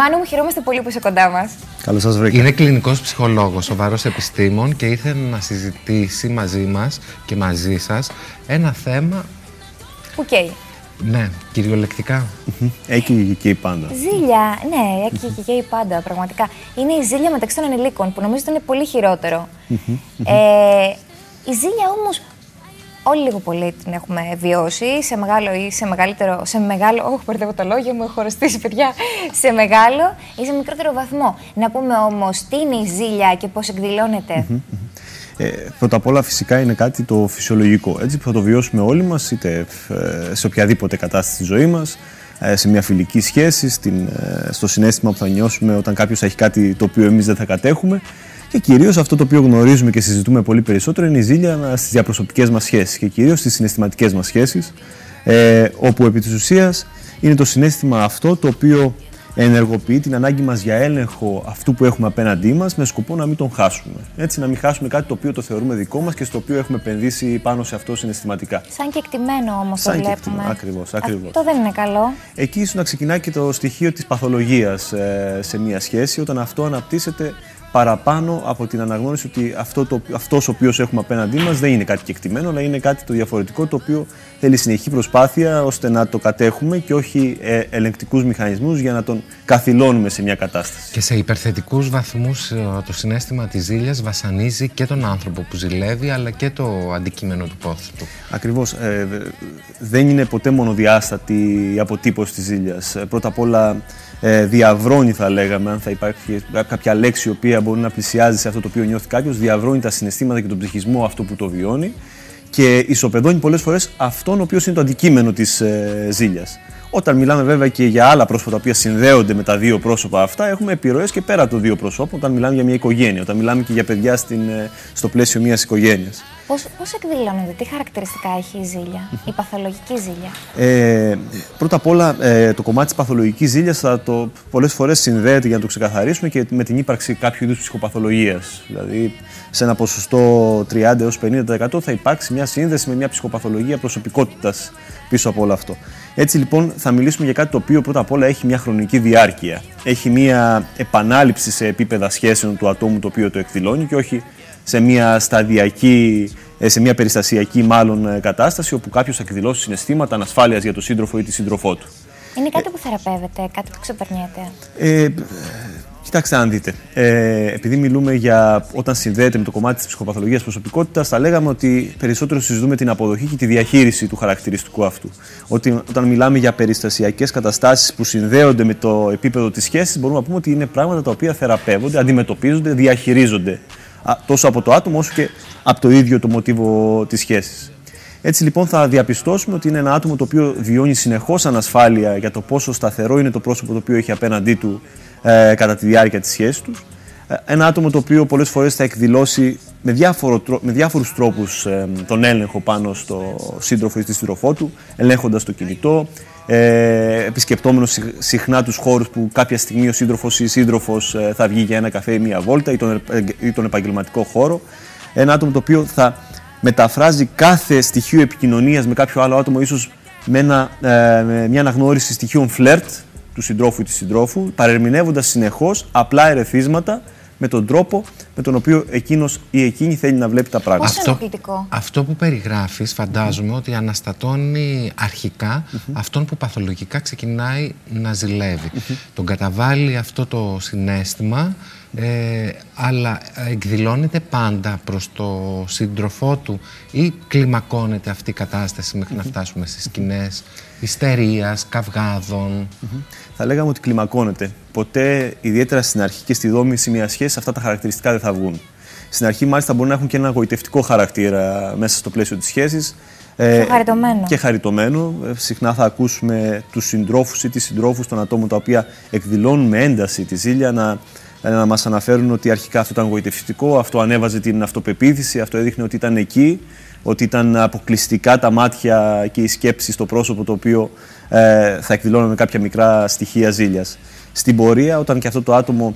Μάνο μου, χαιρόμαστε πολύ που είσαι κοντά μας. Καλώς σας βρήκα. Είναι κλινικός ψυχολόγος, σοβαρός επιστήμων και ήθελε να συζητήσει μαζί μας και μαζί σας ένα θέμα. Που καίει. Ναι, κυριολεκτικά. Έχει και καίει πάντα. Ζήλια, ναι, έχει και καίει πάντα, πραγματικά. Είναι η ζήλια μεταξύ των ενηλίκων, που νομίζω ότι είναι πολύ χειρότερο. ε, η ζήλια όμως όλοι λίγο πολύ την έχουμε βιώσει, σε μεγάλο ή σε μεγαλύτερο, σε μεγάλο, όχι μπερδεύω το λόγιο μου, έχω χωριστήσει παιδιά, σε μεγάλο ή σε μικρότερο βαθμό. Να πούμε όμως τι είναι η ζήλια και πώς εκδηλώνεται. Ε, πρώτα απ' όλα φυσικά είναι κάτι το φυσιολογικό, έτσι, που θα το βιώσουμε όλοι μας, είτε ε, σε οποιαδήποτε κατάσταση της ζωής μας, ε, σε μια φιλική σχέση, στην, ε, στο συνέστημα που θα νιώσουμε όταν κάποιος έχει κάτι το οποίο εμείς δεν θα κατέχουμε και κυρίως αυτό το οποίο γνωρίζουμε και συζητούμε πολύ περισσότερο είναι η ζήλια στις διαπροσωπικές μας σχέσεις και κυρίως στις συναισθηματικές μας σχέσεις, ε, όπου επί της ουσίας είναι το συνέστημα αυτό το οποίο ενεργοποιεί την ανάγκη μας για έλεγχο αυτού που έχουμε απέναντί μας με σκοπό να μην τον χάσουμε. Έτσι, να μην χάσουμε κάτι το οποίο το θεωρούμε δικό μας και στο οποίο έχουμε επενδύσει πάνω σε αυτό συναισθηματικά. Σαν και εκτιμένο όμως το βλέπουμε. Ακριβώ. Ακριβώς. Αυτό δεν είναι καλό. Εκεί ίσως να ξεκινάει και το στοιχείο της παθολογίας ε, σε μια σχέση, όταν αυτό αναπτύσσεται παραπάνω από την αναγνώριση ότι αυτό το, αυτός ο οποίος έχουμε απέναντί μας δεν είναι κάτι κεκτημένο, αλλά είναι κάτι το διαφορετικό το οποίο θέλει συνεχή προσπάθεια ώστε να το κατέχουμε και όχι ε, ελεγκτικούς μηχανισμούς για να τον καθυλώνουμε σε μια κατάσταση. Και σε υπερθετικούς βαθμούς ε, το συνέστημα της ζήλιας βασανίζει και τον άνθρωπο που ζηλεύει αλλά και το αντικείμενο του πόθου του. Ακριβώς. Ε, δεν είναι ποτέ μονοδιάστατη η αποτύπωση της ζήλιας. Ε, πρώτα απ' όλα ε, διαβρώνει, θα λέγαμε, αν θα υπάρχει κάποια λέξη η οποία μπορεί να πλησιάζει σε αυτό το οποίο νιώθει κάποιος, διαβρώνει τα συναισθήματα και τον ψυχισμό αυτό που το βιώνει και ισοπεδώνει πολλές φορές αυτόν ο οποίος είναι το αντικείμενο της ε, ζήλιας. Όταν μιλάμε βέβαια και για άλλα πρόσωπα τα οποία συνδέονται με τα δύο πρόσωπα αυτά, έχουμε επιρροές και πέρα από το δύο πρόσωπων, όταν μιλάμε για μια οικογένεια, όταν μιλάμε και για παιδιά στην, ε, στο πλαίσιο μιας οικογένειας. Πώς πώς εκδηλώνεται, τι χαρακτηριστικά έχει η ζήλια, η παθολογική ζήλια; Ε, πρώτα απ' όλα, ε, το κομμάτι της παθολογικής ζήλιας θα το πολλές φορές συνδέεται για να το ξεκαθαρίσουμε και με την ύπαρξη κάποιου είδους ψυχοπαθολογίας. Δηλαδή, σε ένα ποσοστό 30 έως 50% θα υπάρξει μια σύνδεση με μια ψυχοπαθολογία προσωπικότητας πίσω από όλο αυτό. Έτσι λοιπόν θα μιλήσουμε για κάτι το οποίο πρώτα απ' όλα έχει μια χρονική διάρκεια. Έχει μια επανάληψη σε επίπεδα σχέσεων του ατόμου το οποίο το εκδηλώνει και όχι σε μια σταδιακή, ε, σε μια περιστασιακή μάλλον ε, κατάσταση όπου κάποιος θα εκδηλώσει συναισθήματα ανασφάλειας για τον σύντροφο ή τη σύντροφό του. Είναι κάτι που θεραπεύεται, κάτι που ξεπερνιέται. Ε, Κοιτάξτε, αν δείτε. Ε, επειδή μιλούμε για όταν συνδέεται με το κομμάτι της ψυχοπαθολογίας προσωπικότητας, θα λέγαμε ότι περισσότερο συζητούμε την αποδοχή και τη διαχείριση του χαρακτηριστικού αυτού. Ότι όταν μιλάμε για περιστασιακές καταστάσεις που συνδέονται με το επίπεδο της σχέσης, μπορούμε να πούμε ότι είναι πράγματα τα οποία θεραπεύονται, αντιμετωπίζονται, διαχειρίζονται τόσο από το άτομο όσο και από το ίδιο το μοτίβο της σχέσης. Έτσι λοιπόν θα διαπιστώσουμε ότι είναι ένα άτομο το οποίο βιώνει συνεχώς ανασφάλεια για το πόσο σταθερό είναι το πρόσωπο το οποίο έχει απέναντί του ε, κατά τη διάρκεια της σχέσης τους. Ε, ένα άτομο το οποίο πολλές φορές θα εκδηλώσει με, διάφορο, με διάφορους τρόπους ε, τον έλεγχο πάνω στο σύντροφο ή στη σύντροφό του, ελέγχοντας το κινητό, ε, επισκεπτόμενος συχνά τους χώρους που κάποια στιγμή ο σύντροφος ή η σύντροφος ε, θα βγει για ένα καφέ ή μία βόλτα ή τον, ή τον επαγγελματικό χώρο. Ένα άτομο το οποίο θα μεταφράζει κάθε στοιχείο επικοινωνίας με κάποιο άλλο άτομο ίσως με, ένα, με μια αναγνώριση στοιχείων φλερτ, του συντρόφου ή της συντρόφου, παρερμηνεύοντας συνεχώς απλά ερεθίσματα με τον τρόπο με τον οποίο εκείνος ή εκείνη θέλει να βλέπει τα πράγματα. Αυτό, αυτό που περιγράφεις φαντάζομαι ότι αναστατώνει αρχικά αυτόν που παθολογικά ξεκινάει να ζηλεύει. Τον καταβάλει αυτό το συνέστημα ε, αλλά εκδηλώνεται πάντα προς το σύντροφό του ή κλιμακώνεται αυτή η κατάσταση μέχρι να φτάσουμε στις σκηνές ιστερίας, καυγάδων. Θα λέγαμε ότι κλιμακώνεται. Ποτέ, ιδιαίτερα στην αρχή και στη δόμηση μια σχέση, αυτά τα χαρακτηριστικά δεν θα βγουν. Στην αρχή, μάλιστα, μπορεί να έχουν και ένα γοητευτικό χαρακτήρα μέσα στο πλαίσιο της σχέσης. Ε, και χαριτωμένο. Και χαριτωμένο. Ε, συχνά θα ακούσουμε τους συντρόφους ή τις συντρόφους των ατόμων τα οποία εκδηλώνουν με ένταση τη ζήλια να, να μας αναφέρουν ότι αρχικά αυτό ήταν γοητευτικό, αυτό ανέβαζε την αυτοπεποίθηση, αυτό έδειχνε ότι ήταν εκεί, ότι ήταν αποκλειστικά τα μάτια και η σκέψη στο πρόσωπο το οποίο ε, θα εκδηλώνουμε κάποια μικρά στοιχεία ζήλιας. Στην πορεία, όταν και αυτό το άτομο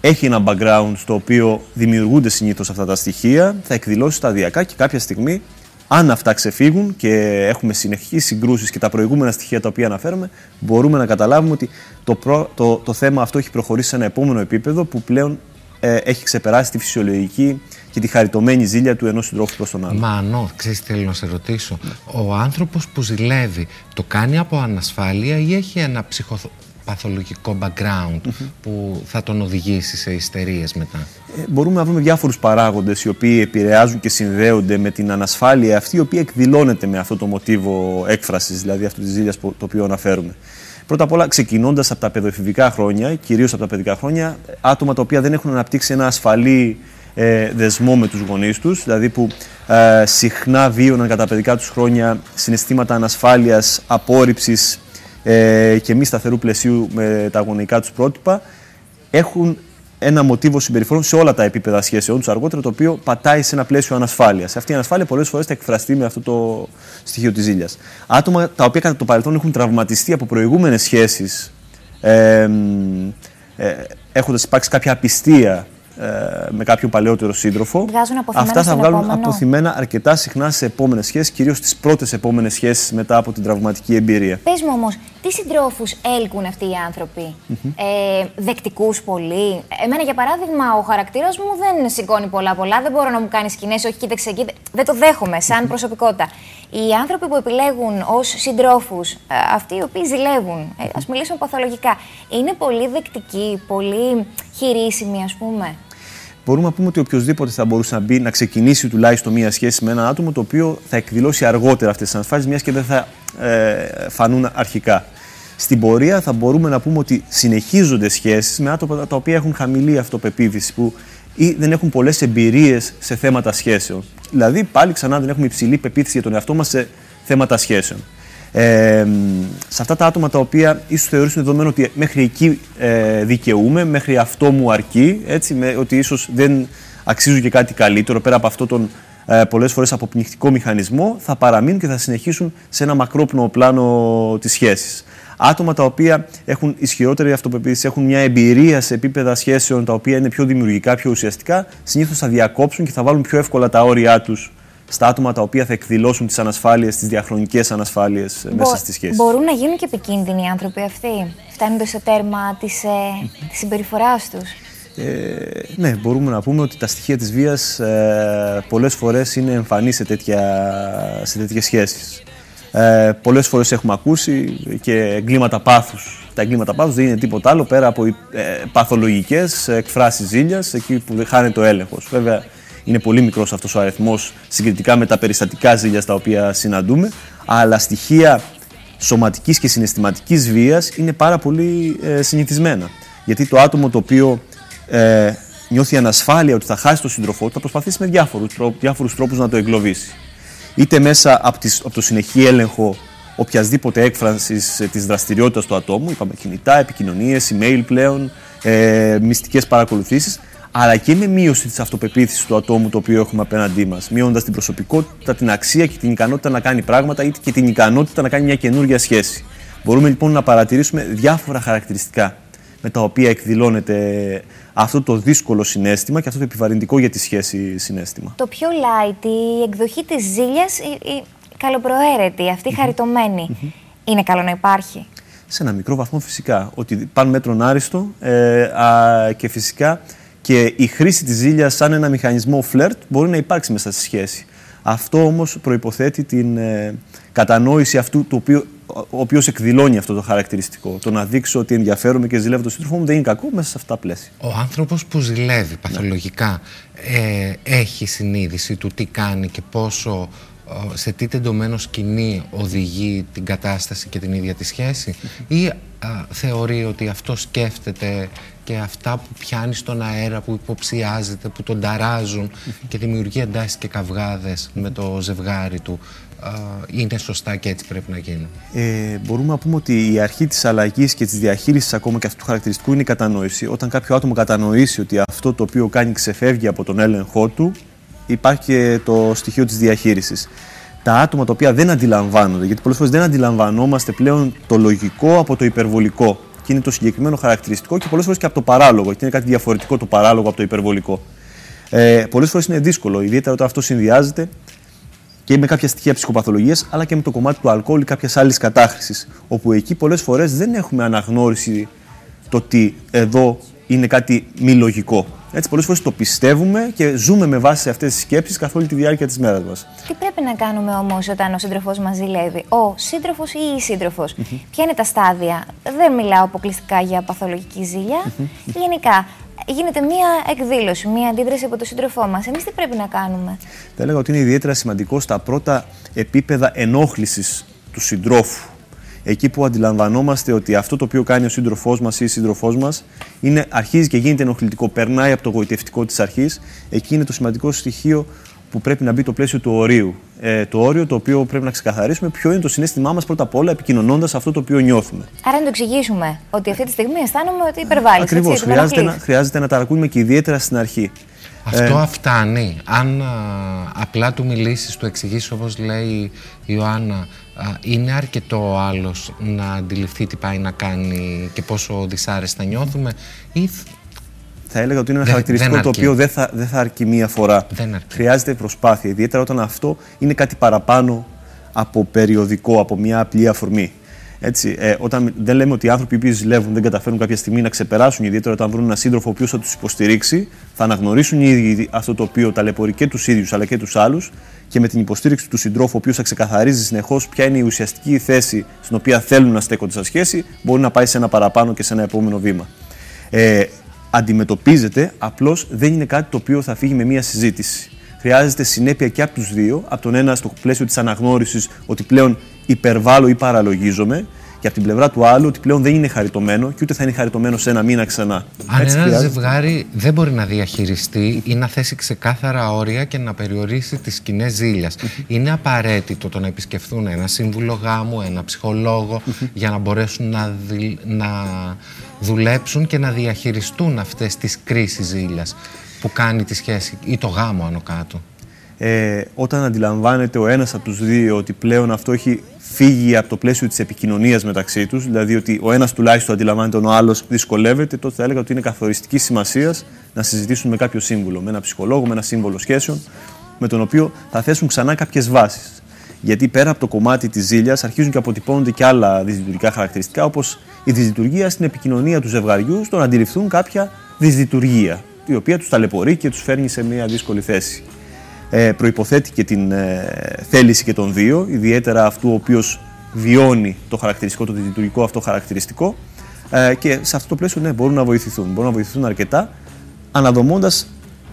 έχει ένα background στο οποίο δημιουργούνται συνήθως αυτά τα στοιχεία, θα εκδηλώσει σταδιακά και κάποια στιγμή Αν αυτά ξεφύγουν και έχουμε συνεχείς συγκρούσεις και τα προηγούμενα στοιχεία τα οποία αναφέρομαι, μπορούμε να καταλάβουμε ότι το, το, το θέμα αυτό έχει προχωρήσει σε ένα επόμενο επίπεδο που πλέον ε, έχει ξεπεράσει τη φυσιολογική και τη χαριτωμένη ζήλια του ενός συντρόφου προς τον άλλο. Μα ανώ, ξέρει, θέλω να σε ρωτήσω. Ο άνθρωπος που ζηλεύει το κάνει από ανασφάλεια ή έχει ένα ψυχοπαθολογικό background που θα τον οδηγήσει σε ιστερίες μετά. Ε, μπορούμε να βρούμε διάφορους παράγοντες οι οποίοι επηρεάζουν και συνδέονται με την ανασφάλεια αυτή η οποία εκδηλώνεται με αυτό το μοτίβο έκφρασης, δηλαδή αυτό της ζήλιας το οποίο αναφέρουμε. Πρώτα απ' όλα, ξεκινώντας από τα παιδοεφηβικά χρόνια, κυρίως από τα παιδικά χρόνια, άτομα τα οποία δεν έχουν αναπτύξει ένα ασφαλή ε, δεσμό με τους γονείς τους, δηλαδή που ε, συχνά βίωναν κατά παιδικά τους χρόνια συναισθήματα ανασφάλειας, απόρριψης ε, και μη σταθερού πλαισίου με τα γονεϊκά τους πρότυπα, έχουν ένα μοτίβο συμπεριφορών σε όλα τα επίπεδα σχέσεων τους αργότερα, το οποίο πατάει σε ένα πλαίσιο ανασφάλειας. Αυτή η ανασφάλεια πολλές φορές θα εκφραστεί με αυτό το στοιχείο της ζήλιας. Άτομα τα οποία κατά το παρελθόν έχουν τραυματιστεί από προηγούμενες σχέσεις, ε, ε, έχοντας υπάρξει κάποια απιστία ε, με κάποιο παλαιότερο σύντροφο. Αυτά θα βγάλουν επόμενο. αποθυμένα αρκετά συχνά σε επόμενες σχέσεις, κυρίως στις πρώτες επόμενες σχέσεις μετά από την τραυματική εμπειρία. Πες μου όμως, τι συντρόφους έλκουν αυτοί οι άνθρωποι, ε, Δεκτικούς πολύ; Εμένα, για παράδειγμα, ο χαρακτήρας μου δεν σηκώνει πολλά-πολλά. Δεν μπορώ να μου κάνει σκηνές, όχι κοίταξε εκεί. Δεν το δέχομαι σαν προσωπικότητα. Οι άνθρωποι που επιλέγουν ως συντρόφους, ε, αυτοί οι οποίοι ζηλεύουν, ε, ας μιλήσουμε παθολογικά, είναι πολύ δεκτικοί, πολύ χειρίσιμοι, ας πούμε; Μπορούμε να πούμε ότι οποιοδήποτε θα μπορούσε να μπει να ξεκινήσει τουλάχιστον μία σχέση με ένα άτομο το οποίο θα εκδηλώσει αργότερα αυτές τις ανασφάλειες, μιας και δεν θα ε, φανούν αρχικά. Στην πορεία θα μπορούμε να πούμε ότι συνεχίζονται σχέσεις με άτομα τα οποία έχουν χαμηλή αυτοπεποίθηση, που ή δεν έχουν πολλές εμπειρίες σε θέματα σχέσεων. Δηλαδή, πάλι ξανά δεν έχουμε υψηλή πεποίθηση για τον εαυτό μας σε θέματα σχέσεων ε, σε αυτά τα άτομα τα οποία ίσως θεωρήσουν δεδομένο ότι μέχρι εκεί ε, δικαιούμαι, μέχρι αυτό μου αρκεί, έτσι, με, ότι ίσως δεν αξίζουν και κάτι καλύτερο πέρα από αυτό τον ε, πολλές φορές αποπνιχτικό μηχανισμό, θα παραμείνουν και θα συνεχίσουν σε ένα μακρόπνο πλάνο της σχέσης. Άτομα τα οποία έχουν ισχυρότερη αυτοπεποίθηση, έχουν μια εμπειρία σε επίπεδα σχέσεων τα οποία είναι πιο δημιουργικά, πιο ουσιαστικά, συνήθως θα διακόψουν και θα βάλουν πιο εύκολα τα όρια τους στα άτομα τα οποία θα εκδηλώσουν τις ανασφάλειες, τις διαχρονικές ανασφάλειες ε, μέσα στη σχέση. Μπορούν να γίνουν και επικίνδυνοι οι άνθρωποι αυτοί, φτάνοντας στο τέρμα της ε, συμπεριφοράς τους; Ε, ναι, μπορούμε να πούμε ότι τα στοιχεία της βίας ε, πολλές φορές είναι εμφανή σε, τέτοια, σε τέτοιες σχέσεις. Ε, πολλές φορές έχουμε ακούσει και εγκλήματα πάθους. Τα εγκλήματα πάθους δεν είναι τίποτα άλλο πέρα από ε, παθολογικές εκφράσεις ζήλιας, εκεί που χάνεται ο έλεγχος. Βέβαια, είναι πολύ μικρός αυτός ο αριθμός συγκριτικά με τα περιστατικά ζήλια τα οποία συναντούμε. Αλλά στοιχεία σωματικής και συναισθηματικής βίας είναι πάρα πολύ ε, συνηθισμένα. Γιατί το άτομο το οποίο ε, νιώθει ανασφάλεια ότι θα χάσει τον σύντροφό του θα προσπαθήσει με διάφορους διάφορους τρόπους να το εγκλωβίσει. Είτε μέσα από, τις, από το συνεχή έλεγχο οποιασδήποτε έκφρασης ε, της δραστηριότητας του ατόμου, είπαμε κινητά, επικοινωνίες, email πλέον, ε, μυστικές παρακολουθήσεις, αλλά και με μείωση της αυτοπεποίθησης του ατόμου το οποίο έχουμε απέναντί μας. Μειώνοντας την προσωπικότητα, την αξία και την ικανότητα να κάνει πράγματα ή και την ικανότητα να κάνει μια καινούργια σχέση. Μπορούμε λοιπόν να παρατηρήσουμε διάφορα χαρακτηριστικά με τα οποία εκδηλώνεται αυτό το δύσκολο συνέστημα και αυτό το επιβαρυντικό για τη σχέση συνέστημα. Το πιο light, η εκδοχή της ζήλιας, η, η καλοπροαίρετη, αυτή η χαριτωμένη, είναι καλό να υπάρχει; Σε ένα μικρό βαθμό φυσικά. Ότι πάνε μέτρον άριστο ε, α, και φυσικά και η χρήση της ζήλιας σαν ένα μηχανισμό φλερτ μπορεί να υπάρξει μέσα στη σχέση. Αυτό όμως προϋποθέτει την ε, κατανόηση αυτού του οποίου, ο οποίος εκδηλώνει αυτό το χαρακτηριστικό. Το να δείξω ότι ενδιαφέρομαι και ζηλεύω τον σύντροφό μου δεν είναι κακό μέσα σε αυτά τα πλαίσια. Ο άνθρωπος που ζηλεύει παθολογικά ε, έχει συνείδηση του τι κάνει και πόσο σε τι τεντωμένο σκηνή οδηγεί την κατάσταση και την ίδια τη σχέση ή θεωρεί ότι αυτό σκέφτεται και αυτά που πιάνει στον αέρα, που υποψιάζεται, που τον ταράζουν και δημιουργεί εντάσεις και καυγάδες με το ζευγάρι του είναι σωστά και έτσι πρέπει να γίνουν. Ε, μπορούμε να πούμε ότι η αρχή της αλλαγής και της διαχείρισης ακόμα και αυτού του χαρακτηριστικού είναι η κατανόηση. Όταν κάποιο άτομο κατανοήσει ότι αυτό το οποίο κάνει ξεφεύγει από τον έλεγχό του, υπάρχει και το στοιχείο της διαχείρισης. Τα άτομα τα οποία δεν αντιλαμβάνονται, γιατί πολλές φορές δεν αντιλαμβανόμαστε πλέον το λογικό από το υπερβολικό. Και είναι το συγκεκριμένο χαρακτηριστικό και πολλές φορές και από το παράλογο, γιατί είναι κάτι διαφορετικό το παράλογο από το υπερβολικό. Ε, πολλές φορές είναι δύσκολο, ιδιαίτερα όταν αυτό συνδυάζεται και με κάποια στοιχεία ψυχοπαθολογίας, αλλά και με το κομμάτι του αλκοόλ ή κάποιας άλλης κατάχρησης. Όπου εκεί πολλές φορές δεν έχουμε αναγνώριση το ότι εδώ είναι κάτι μη λογικό. Έτσι, πολλές φορές το πιστεύουμε και ζούμε με βάση αυτές τις σκέψεις καθ' όλη τη διάρκεια της μέρας μας. Τι πρέπει να κάνουμε όμως όταν ο σύντροφός μας ζηλεύει, Ο σύντροφος ή η σύντροφος; Ποια είναι τα στάδια; Δεν μιλάω αποκλειστικά για παθολογική ζήλια. Γενικά, γίνεται μία εκδήλωση, μία αντίδραση από τον σύντροφό μας. Εμείς τι πρέπει να κάνουμε; Θα έλεγα ότι είναι ιδιαίτερα σημαντικό στα πρώτα επίπεδα ενόχλησης του συντρόφου εκεί που αντιλαμβανόμαστε ότι αυτό το οποίο κάνει ο σύντροφός μας ή η σύντροφός μας αρχίζει και γίνεται ενοχλητικό, περνάει από το γοητευτικό της αρχής. Εκεί είναι το σημαντικό στοιχείο που πρέπει να μπει το πλαίσιο του ορίου. Ε, το όριο το οποίο πρέπει να ξεκαθαρίσουμε ποιο είναι το συνέστημά μας πρώτα απ' όλα επικοινωνώντας αυτό το οποίο νιώθουμε. Άρα να το εξηγήσουμε ότι αυτή τη στιγμή αισθάνομαι ότι υπερβάλλει. Ακριβώς. Χρειάζεται, να, χρειάζεται να τα ακούμε και ιδιαίτερα στην αρχή. Αυτό ε, φτάνει. Αν απλά του μιλήσεις, του εξηγήσει όπως λέει η Ιωάννα, είναι αρκετό ο άλλος να αντιληφθεί τι πάει να κάνει και πόσο δυσάρεστα νιώθουμε, ή θα έλεγα ότι είναι ένα χαρακτηριστικό το οποίο δεν θα, δεν θα αρκεί μία φορά. Χρειάζεται προσπάθεια, ιδιαίτερα όταν αυτό είναι κάτι παραπάνω από περιοδικό, από μια απλή αφορμή. Έτσι, ε, όταν δεν λέμε ότι οι άνθρωποι που ζηλεύουν δεν καταφέρουν κάποια στιγμή να ξεπεράσουν, ιδιαίτερα όταν βρουν έναν σύντροφο ο οποίος θα τους υποστηρίξει, θα αναγνωρίσουν οι ίδιοι αυτό το οποίο ταλαιπωρεί και τους ίδιους αλλά και τους άλλους και με την υποστήριξη του συντρόφου, ο οποίος θα ξεκαθαρίζει συνεχώς ποια είναι η ουσιαστική θέση στην οποία θέλουν να στέκονται σε σχέση, μπορεί να πάει σε ένα παραπάνω και σε ένα επόμενο βήμα. Ε, αντιμετωπίζεται, απλώς δεν είναι κάτι το οποίο θα φύγει με μία συζήτηση. Χρειάζεται συνέπεια και από τους δύο, από τον ένα στο πλαίσιο της αναγνώρισης ότι πλέον υπερβάλλω ή παραλογίζομαι, και από την πλευρά του άλλου ότι πλέον δεν είναι χαριτωμένο και ούτε θα είναι χαριτωμένο σε ένα μήνα ξανά. Αν Έτσι ένα ζευγάρι δεν μπορεί να διαχειριστεί ή να θέσει ξεκάθαρα όρια και να περιορίσει τις κοινέ ζήλιας, είναι απαραίτητο το να επισκεφθούν ένα σύμβουλο γάμου, ένα ψυχολόγο, για να μπορέσουν να, να δουλέψουν και να διαχειριστούν αυτές τις κρίσεις ζήλιας που κάνει τη σχέση ή το γάμο άνω κάτω. Ε, όταν αντιλαμβάνεται ο ένας από τους δύο ότι πλέον αυτό έχει φύγει από το πλαίσιο της επικοινωνίας μεταξύ τους, δηλαδή ότι ο ένας τουλάχιστον αντιλαμβάνεται ότι ο άλλος δυσκολεύεται, τότε θα έλεγα ότι είναι καθοριστικής σημασίας να συζητήσουν με κάποιο σύμβουλο, με ένα ψυχολόγο, με ένα σύμβολο σχέσεων, με τον οποίο θα θέσουν ξανά κάποιες βάσεις. Γιατί πέρα από το κομμάτι της ζήλιας αρχίζουν και αποτυπώνονται και άλλα δυσλειτουργικά χαρακτηριστικά, όπως η δυσλειτουργία στην επικοινωνία του ζευγαριού, στο να αντιληφθούν κάποια δυσλειτουργία, η οποία τους ταλαιπωρεί και τους φέρνει σε μια δύσκολη θέση ε, προϋποθέτει και την ε, θέληση και των δύο, ιδιαίτερα αυτού ο οποίος βιώνει το χαρακτηριστικό, το λειτουργικό αυτό χαρακτηριστικό ε, και σε αυτό το πλαίσιο ναι, μπορούν να βοηθηθούν. Μπορούν να βοηθηθούν αρκετά αναδομώντας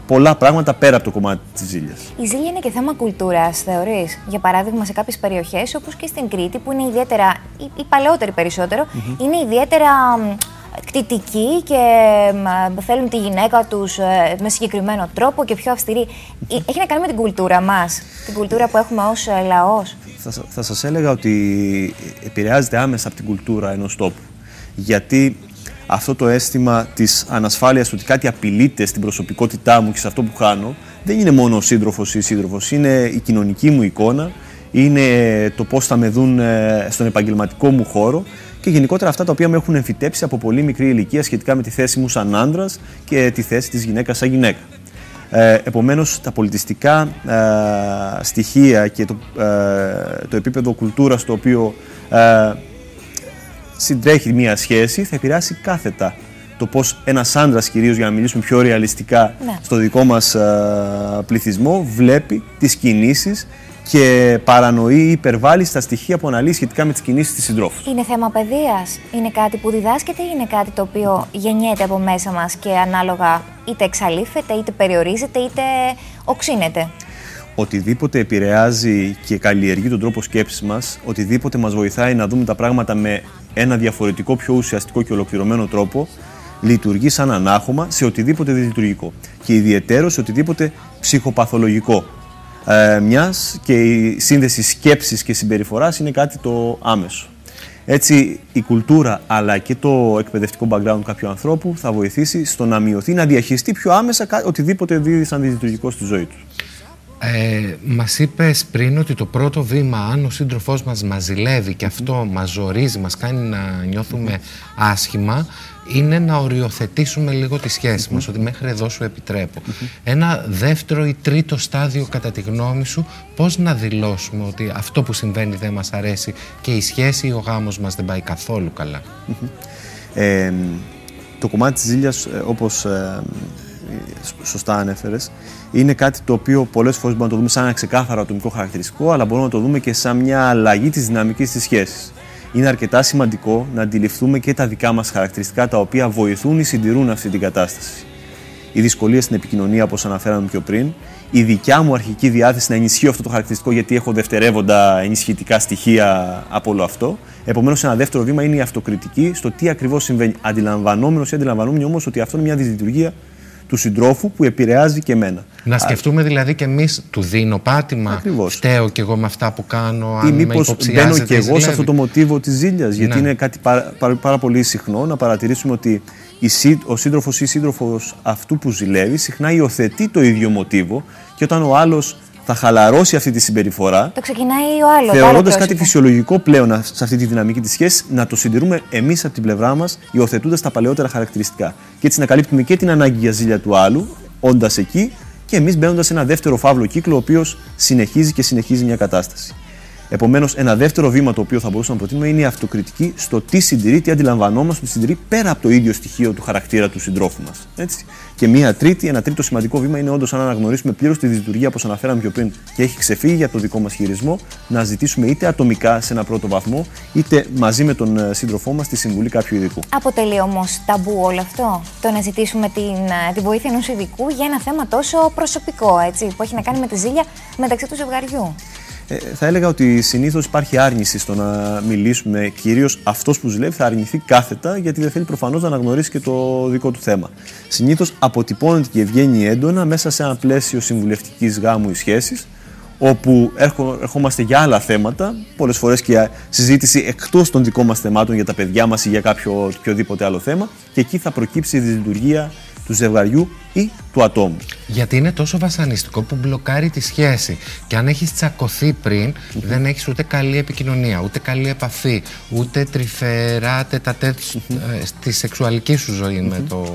πολλά πράγματα πέρα από το κομμάτι της ζήλιας. Η ζήλια είναι και θέμα κουλτούρας, θεωρείς; Για παράδειγμα, σε κάποιες περιοχές, όπως και στην Κρήτη, που είναι ιδιαίτερα, οι, παλαιότεροι περισσότερο, είναι ιδιαίτερα κτητικοί και θέλουν τη γυναίκα τους ε, με συγκεκριμένο τρόπο και πιο αυστηρή. Ε, έχει να κάνει με την κουλτούρα μας, την κουλτούρα που έχουμε ως ε, λαός. Θα, θα σας έλεγα ότι επηρεάζεται άμεσα από την κουλτούρα ενός τόπου. Γιατί αυτό το αίσθημα της ανασφάλειας ότι κάτι απειλείται στην προσωπικότητά μου και σε αυτό που χάνω, δεν είναι μόνο ο σύντροφος ή η σύντροφος, είναι η κοινωνική μου εικόνα, είναι το πώς θα με δουν στον επαγγελματικό μου χώρο και γενικότερα αυτά τα οποία με έχουν εμφυτέψει από πολύ μικρή ηλικία σχετικά με τη θέση μου σαν άντρας και τη θέση της γυναίκας σαν γυναίκα. Ε, επομένως τα πολιτιστικά ε, στοιχεία και το, ε, το επίπεδο κουλτούρας το οποίο ε, συντρέχει μία σχέση θα επηρεάσει κάθετα το πώς ένας άντρας κυρίως για να μιλήσουμε πιο ρεαλιστικά ναι. στο δικό μας ε, πληθυσμό βλέπει τις κινήσεις και παρανοεί ή υπερβάλλει στα στοιχεία που αναλύει σχετικά με τις κινήσεις της συντρόφου. Είναι θέμα παιδείας. Είναι κάτι που διδάσκεται ή είναι κάτι το οποίο γεννιέται από μέσα μας και ανάλογα είτε εξαλείφεται, είτε περιορίζεται, είτε οξύνεται; Οτιδήποτε επηρεάζει και καλλιεργεί τον τρόπο σκέψης μας, οτιδήποτε μας βοηθάει να δούμε τα πράγματα με ένα διαφορετικό, πιο ουσιαστικό και ολοκληρωμένο τρόπο, λειτουργεί σαν ανάχωμα σε οτιδήποτε δυσλειτουργικό. Και ιδιαίτερο σε οτιδήποτε ψυχοπαθολογικό ε, μιας και η σύνδεση σκέψης και συμπεριφοράς είναι κάτι το άμεσο. Έτσι, η κουλτούρα αλλά και το εκπαιδευτικό background κάποιου ανθρώπου θα βοηθήσει στο να μειωθεί, να διαχειριστεί πιο άμεσα οτιδήποτε δίδει σαν δυσλειτουργικό στη ζωή του. Ε, Μας είπες πριν ότι το πρώτο βήμα, αν ο σύντροφός μας μας ζηλεύει και αυτό μας ζορίζει, μας κάνει να νιώθουμε άσχημα, είναι να οριοθετήσουμε λίγο τη σχέση μας, ότι μέχρι εδώ σου επιτρέπω. Ένα δεύτερο ή τρίτο στάδιο κατά τη γνώμη σου, πώς να δηλώσουμε ότι αυτό που συμβαίνει δεν μας αρέσει και η σχέση ή ο γάμος μας δεν πάει καθόλου καλά; Ε, το κομμάτι της ζήλιας, ε, όπως ε, σωστά ανέφερες, είναι κάτι το οποίο πολλές φορές μπορούμε να το δούμε σαν ένα ξεκάθαρο ατομικό χαρακτηριστικό, αλλά μπορούμε να το δούμε και σαν μια αλλαγή της δυναμικής της σχέσης είναι αρκετά σημαντικό να αντιληφθούμε και τα δικά μας χαρακτηριστικά τα οποία βοηθούν ή συντηρούν αυτή την κατάσταση. Οι δυσκολίες στην επικοινωνία, όπως αναφέραμε πιο πριν, η δικιά μου αρχική διάθεση να ενισχύω αυτό το χαρακτηριστικό γιατί έχω δευτερεύοντα ενισχυτικά στοιχεία από όλο αυτό. Επομένως, ένα δεύτερο βήμα είναι η αυτοκριτική στο τι ακριβώς συμβαίνει. Αντιλαμβανόμενος ή αντιλαμβανόμενοι όμως ότι αυτό είναι μια δυσλειτουργία του συντρόφου που επηρεάζει και εμένα. Να σκεφτούμε δηλαδή και εμείς, του δίνω πάτημα. Ακριβώς. Φταίω και εγώ με αυτά που κάνω. Αν ή μήπως μπαίνω και εγώ σε αυτό το μοτίβο της ζήλιας. Γιατί ναι. είναι κάτι πάρα, πάρα, πάρα, πολύ συχνό να παρατηρήσουμε ότι ο σύντροφος ή η σύντροφος αυτού που ζηλεύει συχνά υιοθετεί το ίδιο μοτίβο και όταν ο άλλος θα χαλαρώσει αυτή τη συμπεριφορά. Το ξεκινάει ο άλλος. Θεωρώντας κάτι φυσιολογικό πλέον σε αυτή τη δυναμική της σχέσης, να το συντηρούμε εμείς από την πλευρά μας, υιοθετούντας τα παλαιότερα χαρακτηριστικά. Και έτσι να καλύπτουμε και την ανάγκη για ζήλια του άλλου, όντας εκεί, και εμείς μπαίνοντας σε ένα δεύτερο φαύλο κύκλο, ο οποίος συνεχίζει και συνεχίζει μια κατάσταση. Επομένως, ένα δεύτερο βήμα το οποίο θα μπορούσαμε να προτείνουμε είναι η αυτοκριτική στο τι συντηρεί, τι αντιλαμβανόμαστε ότι συντηρεί πέρα από το ίδιο στοιχείο του χαρακτήρα του συντρόφου μας. Και μία τρίτη, ένα τρίτο σημαντικό βήμα είναι όντως αν αναγνωρίσουμε πλήρως τη λειτουργία όπως αναφέραμε πιο πριν και έχει ξεφύγει για το δικό μας χειρισμό, να ζητήσουμε είτε ατομικά σε ένα πρώτο βαθμό, είτε μαζί με τον ε, σύντροφό μας τη συμβουλή κάποιου ειδικού. Αποτελεί όμως ταμπού όλο αυτό, το να ζητήσουμε την, ε, την βοήθεια ενός ειδικού για ένα θέμα τόσο προσωπικό, έτσι, που έχει να κάνει με τη ζήλια μεταξύ του ζευγαριού; Ε, θα έλεγα ότι συνήθως υπάρχει άρνηση στο να μιλήσουμε. Κυρίως αυτός που ζηλεύει θα αρνηθεί κάθετα, γιατί δεν θέλει προφανώς να αναγνωρίσει και το δικό του θέμα. Συνήθως αποτυπώνεται και βγαίνει έντονα μέσα σε ένα πλαίσιο συμβουλευτικής γάμου ή σχέσης, όπου ερχόμαστε για άλλα θέματα, πολλές φορές και συζήτηση εκτός των δικών μας θεμάτων για τα παιδιά μας ή για κάποιο οποιοδήποτε άλλο θέμα, και εκεί θα προκύψει η δυσλειτουργία του ζευγαριού ή του ατόμου. Γιατί είναι τόσο βασανιστικό που μπλοκάρει τη σχέση. Και αν έχεις τσακωθεί πριν, δεν έχεις ούτε καλή επικοινωνία, ούτε καλή επαφή, ούτε τρυφερά τετατέτ ε, στη σεξουαλική σου ζωή με το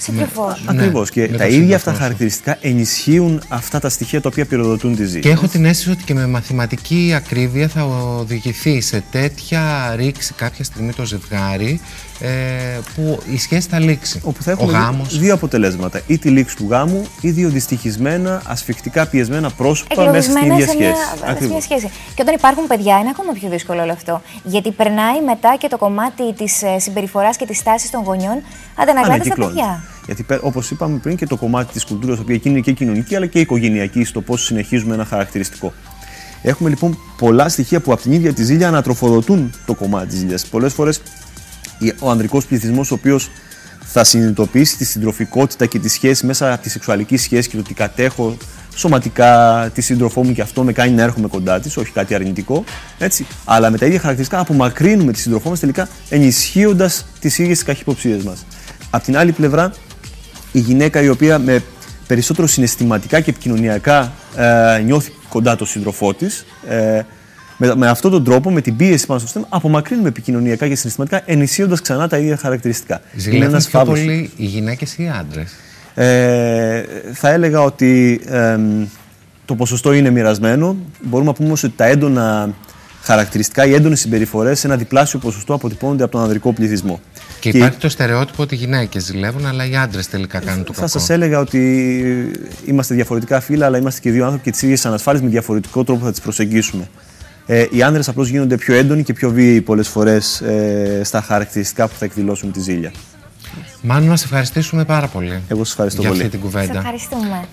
Σύντροφο. Ακριβώς. και τα ίδια αυτά χαρακτηριστικά ενισχύουν αυτά τα στοιχεία τα οποία πυροδοτούν τη ζήτηση. Και έχω την αίσθηση ότι και με μαθηματική ακρίβεια θα οδηγηθεί σε τέτοια ρήξη κάποια στιγμή το ζευγάρι ε, που η σχέση θα λήξει. Όπου θα έχουμε δύο, δύο αποτελέσματα. Ή τη λήξη του γάμου ή δύο δυστυχισμένα, ασφιχτικά πιεσμένα πρόσωπα μέσα στην ίδια σχέση. Μια σχέση. Και όταν υπάρχουν παιδιά είναι ακόμα πιο δύσκολο όλο αυτό. Γιατί περνάει μετά και το κομμάτι της ε, συμπεριφοράς και της στάσης των γονιών αντανακλάται στα παιδιά. Γιατί όπως είπαμε πριν και το κομμάτι της κουλτούρας, το οποίο είναι και κοινωνική αλλά και οικογενειακή, στο πώς συνεχίζουμε ένα χαρακτηριστικό. Έχουμε λοιπόν πολλά στοιχεία που από την ίδια τη ζήλια ανατροφοδοτούν το κομμάτι της ζήλιας. Πολλές φορές ο ανδρικός πληθυσμός, ο οποίος θα συνειδητοποιήσει τη συντροφικότητα και τη σχέση μέσα από τη σεξουαλική σχέση και το ότι κατέχω σωματικά τη σύντροφό μου και αυτό με κάνει να έρχομαι κοντά της, όχι κάτι αρνητικό. Έτσι. Αλλά με τα ίδια χαρακτηριστικά απομακρύνουμε τη σύντροφό μας τελικά ενισχύοντας τις ίδιες τις καχυποψίες μας. Απ' την άλλη πλευρά, η γυναίκα η οποία με περισσότερο συναισθηματικά και επικοινωνιακά ε, νιώθει κοντά το σύντροφό της, ε, με, με αυτόν τον τρόπο, με την πίεση πάνω στο σύστημα, απομακρύνουμε επικοινωνιακά και συναισθηματικά, ενισχύοντας ξανά τα ίδια χαρακτηριστικά. Ζηλεύουν πιο πολύ οι γυναίκες ή οι άντρες; Ε, θα έλεγα ότι ε, το ποσοστό είναι μοιρασμένο. Μπορούμε να πούμε όμως ότι τα έντονα χαρακτηριστικά, οι έντονες συμπεριφορές σε ένα διπλάσιο ποσοστό αποτυπώνονται από τον ανδρικό πληθυσμό. Και, υπάρχει το στερεότυπο ότι οι γυναίκες ζηλεύουν, αλλά οι άντρες τελικά κάνουν το κακό. Θα σας έλεγα ότι είμαστε διαφορετικά φύλλα, αλλά είμαστε και δύο άνθρωποι και τις ίδιες ανασφάλειες με διαφορετικό τρόπο θα τις προσεγγίσουμε. Ε, οι άνδρες απλώς γίνονται πιο έντονοι και πιο βίαιοι πολλές φορές ε, στα χαρακτηριστικά που θα εκδηλώσουν τη ζήλια. Μάνου, να σε ευχαριστήσουμε πάρα πολύ. Εγώ σας ευχαριστώ για πολύ. αυτή την κουβέντα. ευχαριστούμε.